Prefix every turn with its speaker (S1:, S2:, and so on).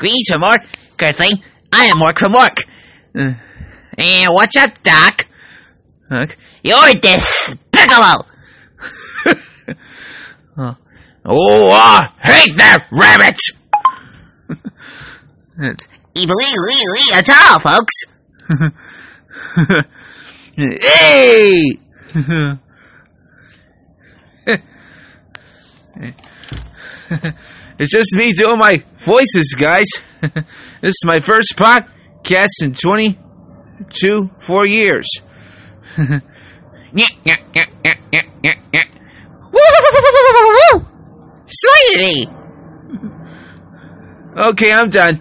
S1: Greetings from Mork. Good thing. I am Mork from Ork. Uh, and what's up, Doc? Doc? You're despicable! oh, oh, I hate that rabbit! it's illegally at all, folks. hey! it's just me doing my voices, guys. this is my first podcast in 22, four years. Okay, I'm done.